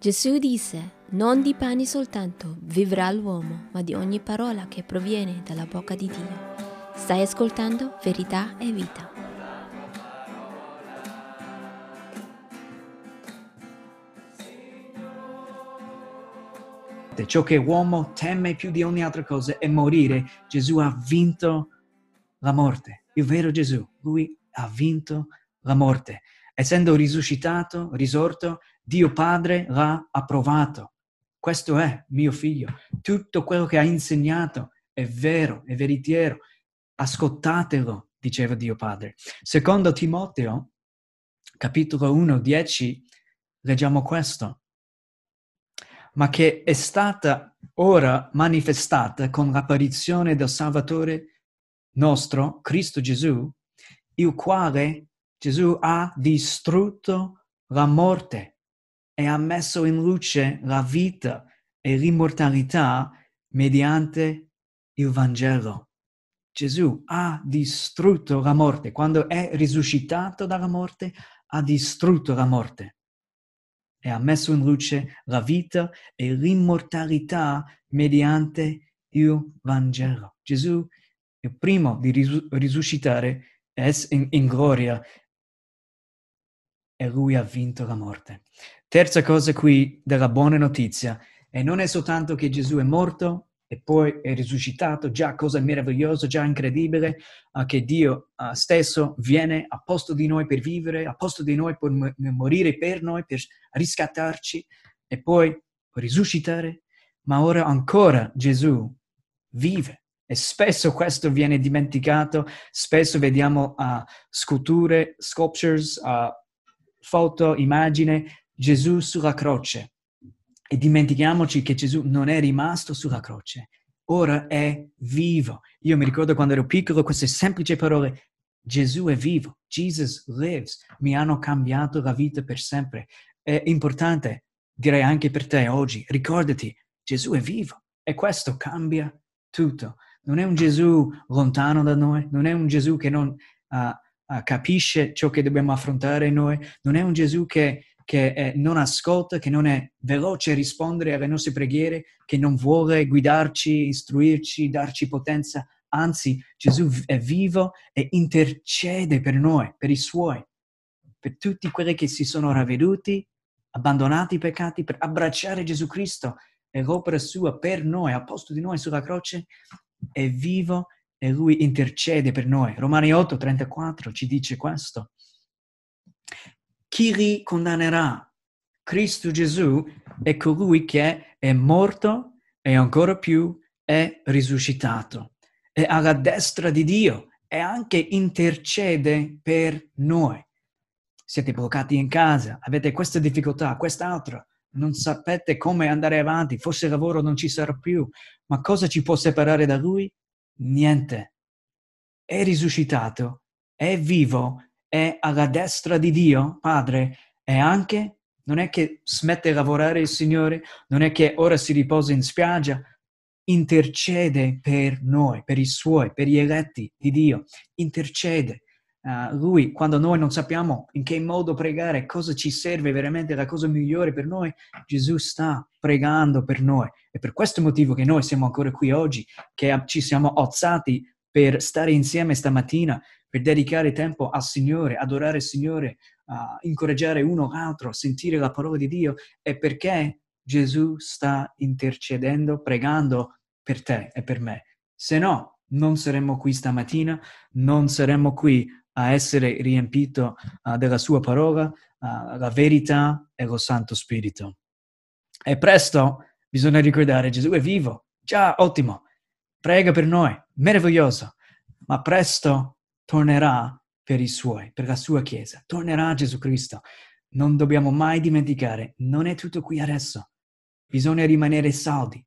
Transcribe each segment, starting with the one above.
Gesù disse, non di pane soltanto vivrà l'uomo, ma di ogni parola che proviene dalla bocca di Dio. Stai ascoltando verità e vita. Ciò che uomo teme più di ogni altra cosa è morire. Gesù ha vinto la morte. Il vero Gesù, lui ha vinto la morte. Essendo risuscitato, risorto, Dio Padre l'ha approvato. Questo è mio figlio. Tutto quello che ha insegnato è vero, è veritiero. Ascoltatelo, diceva Dio Padre. Secondo Timoteo, capitolo 1, 10, leggiamo questo. Ma che è stata ora manifestata con l'apparizione del Salvatore nostro, Cristo Gesù, il quale Gesù ha distrutto la morte e ha messo in luce la vita e l'immortalità mediante il Vangelo. Gesù ha distrutto la morte. Quando è risuscitato dalla morte, ha distrutto la morte e ha messo in luce la vita e l'immortalità mediante il Vangelo. Gesù il primo di risuscitare in, in gloria e lui ha vinto la morte. Terza cosa qui della buona notizia, e non è soltanto che Gesù è morto e poi è risuscitato, già cosa meravigliosa, già incredibile, uh, che Dio uh, stesso viene a posto di noi per vivere, a posto di noi per m- morire per noi, per riscattarci e poi risuscitare, ma ora ancora Gesù vive. E spesso questo viene dimenticato, spesso vediamo uh, sculture, sculptures, foto, immagini Gesù sulla croce. E dimentichiamoci che Gesù non è rimasto sulla croce, ora è vivo. Io mi ricordo quando ero piccolo queste semplici parole, Gesù è vivo, Jesus lives, mi hanno cambiato la vita per sempre. È importante, direi anche per te oggi, ricordati, Gesù è vivo e questo cambia tutto. Non è un Gesù lontano da noi, non è un Gesù che non uh, uh, capisce ciò che dobbiamo affrontare noi, non è un Gesù che che eh, non ascolta, che non è veloce a rispondere alle nostre preghiere, che non vuole guidarci, istruirci, darci potenza. Anzi, Gesù è vivo e intercede per noi, per i suoi, per tutti quelli che si sono ravveduti, abbandonati i peccati, per abbracciare Gesù Cristo e l'opera sua per noi, a posto di noi sulla croce, è vivo e lui intercede per noi. Romani 8, 34 ci dice questo chi li condannerà? Cristo Gesù è colui che è morto e ancora più è risuscitato. È alla destra di Dio e anche intercede per noi. Siete bloccati in casa, avete questa difficoltà, quest'altra, non sapete come andare avanti, forse il lavoro non ci sarà più, ma cosa ci può separare da Lui? Niente. È risuscitato, è vivo è alla destra di Dio, Padre, e anche non è che smette di lavorare il Signore, non è che ora si riposa in spiaggia, intercede per noi, per i suoi, per gli eletti di Dio, intercede. Uh, lui, quando noi non sappiamo in che modo pregare, cosa ci serve veramente, la cosa migliore per noi, Gesù sta pregando per noi. È per questo motivo che noi siamo ancora qui oggi, che ci siamo alzati per stare insieme stamattina, per dedicare tempo al Signore, adorare il Signore, uh, incoraggiare uno l'altro, sentire la parola di Dio, è perché Gesù sta intercedendo, pregando per te e per me. Se no, non saremmo qui stamattina, non saremmo qui a essere riempito uh, della sua parola, uh, la verità e lo Santo Spirito. E presto bisogna ricordare Gesù è vivo, già ottimo, prega per noi, meraviglioso, ma presto tornerà per i suoi, per la sua Chiesa, tornerà Gesù Cristo. Non dobbiamo mai dimenticare, non è tutto qui adesso, bisogna rimanere saldi,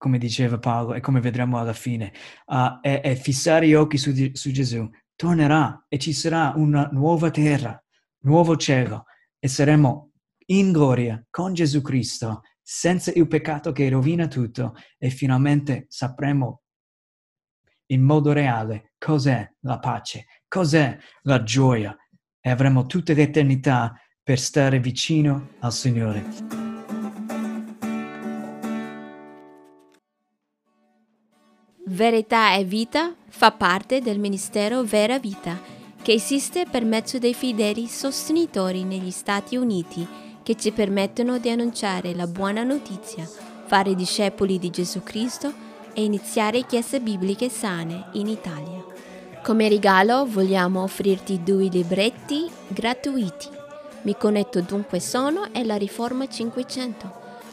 come diceva Paolo e come vedremo alla fine, uh, e, e, fissare gli occhi su, su Gesù. Tornerà e ci sarà una nuova terra, nuovo cielo e saremo in gloria con Gesù Cristo, senza il peccato che rovina tutto e finalmente sapremo in modo reale cos'è la pace, cos'è la gioia e avremo tutta l'eternità per stare vicino al Signore. Verità e vita fa parte del ministero Vera Vita, che esiste per mezzo dei fedeli sostenitori negli Stati Uniti che ci permettono di annunciare la buona notizia, fare discepoli di Gesù Cristo e iniziare chiese bibliche sane in Italia. Come regalo vogliamo offrirti due libretti gratuiti. Mi connetto dunque sono e la Riforma 500.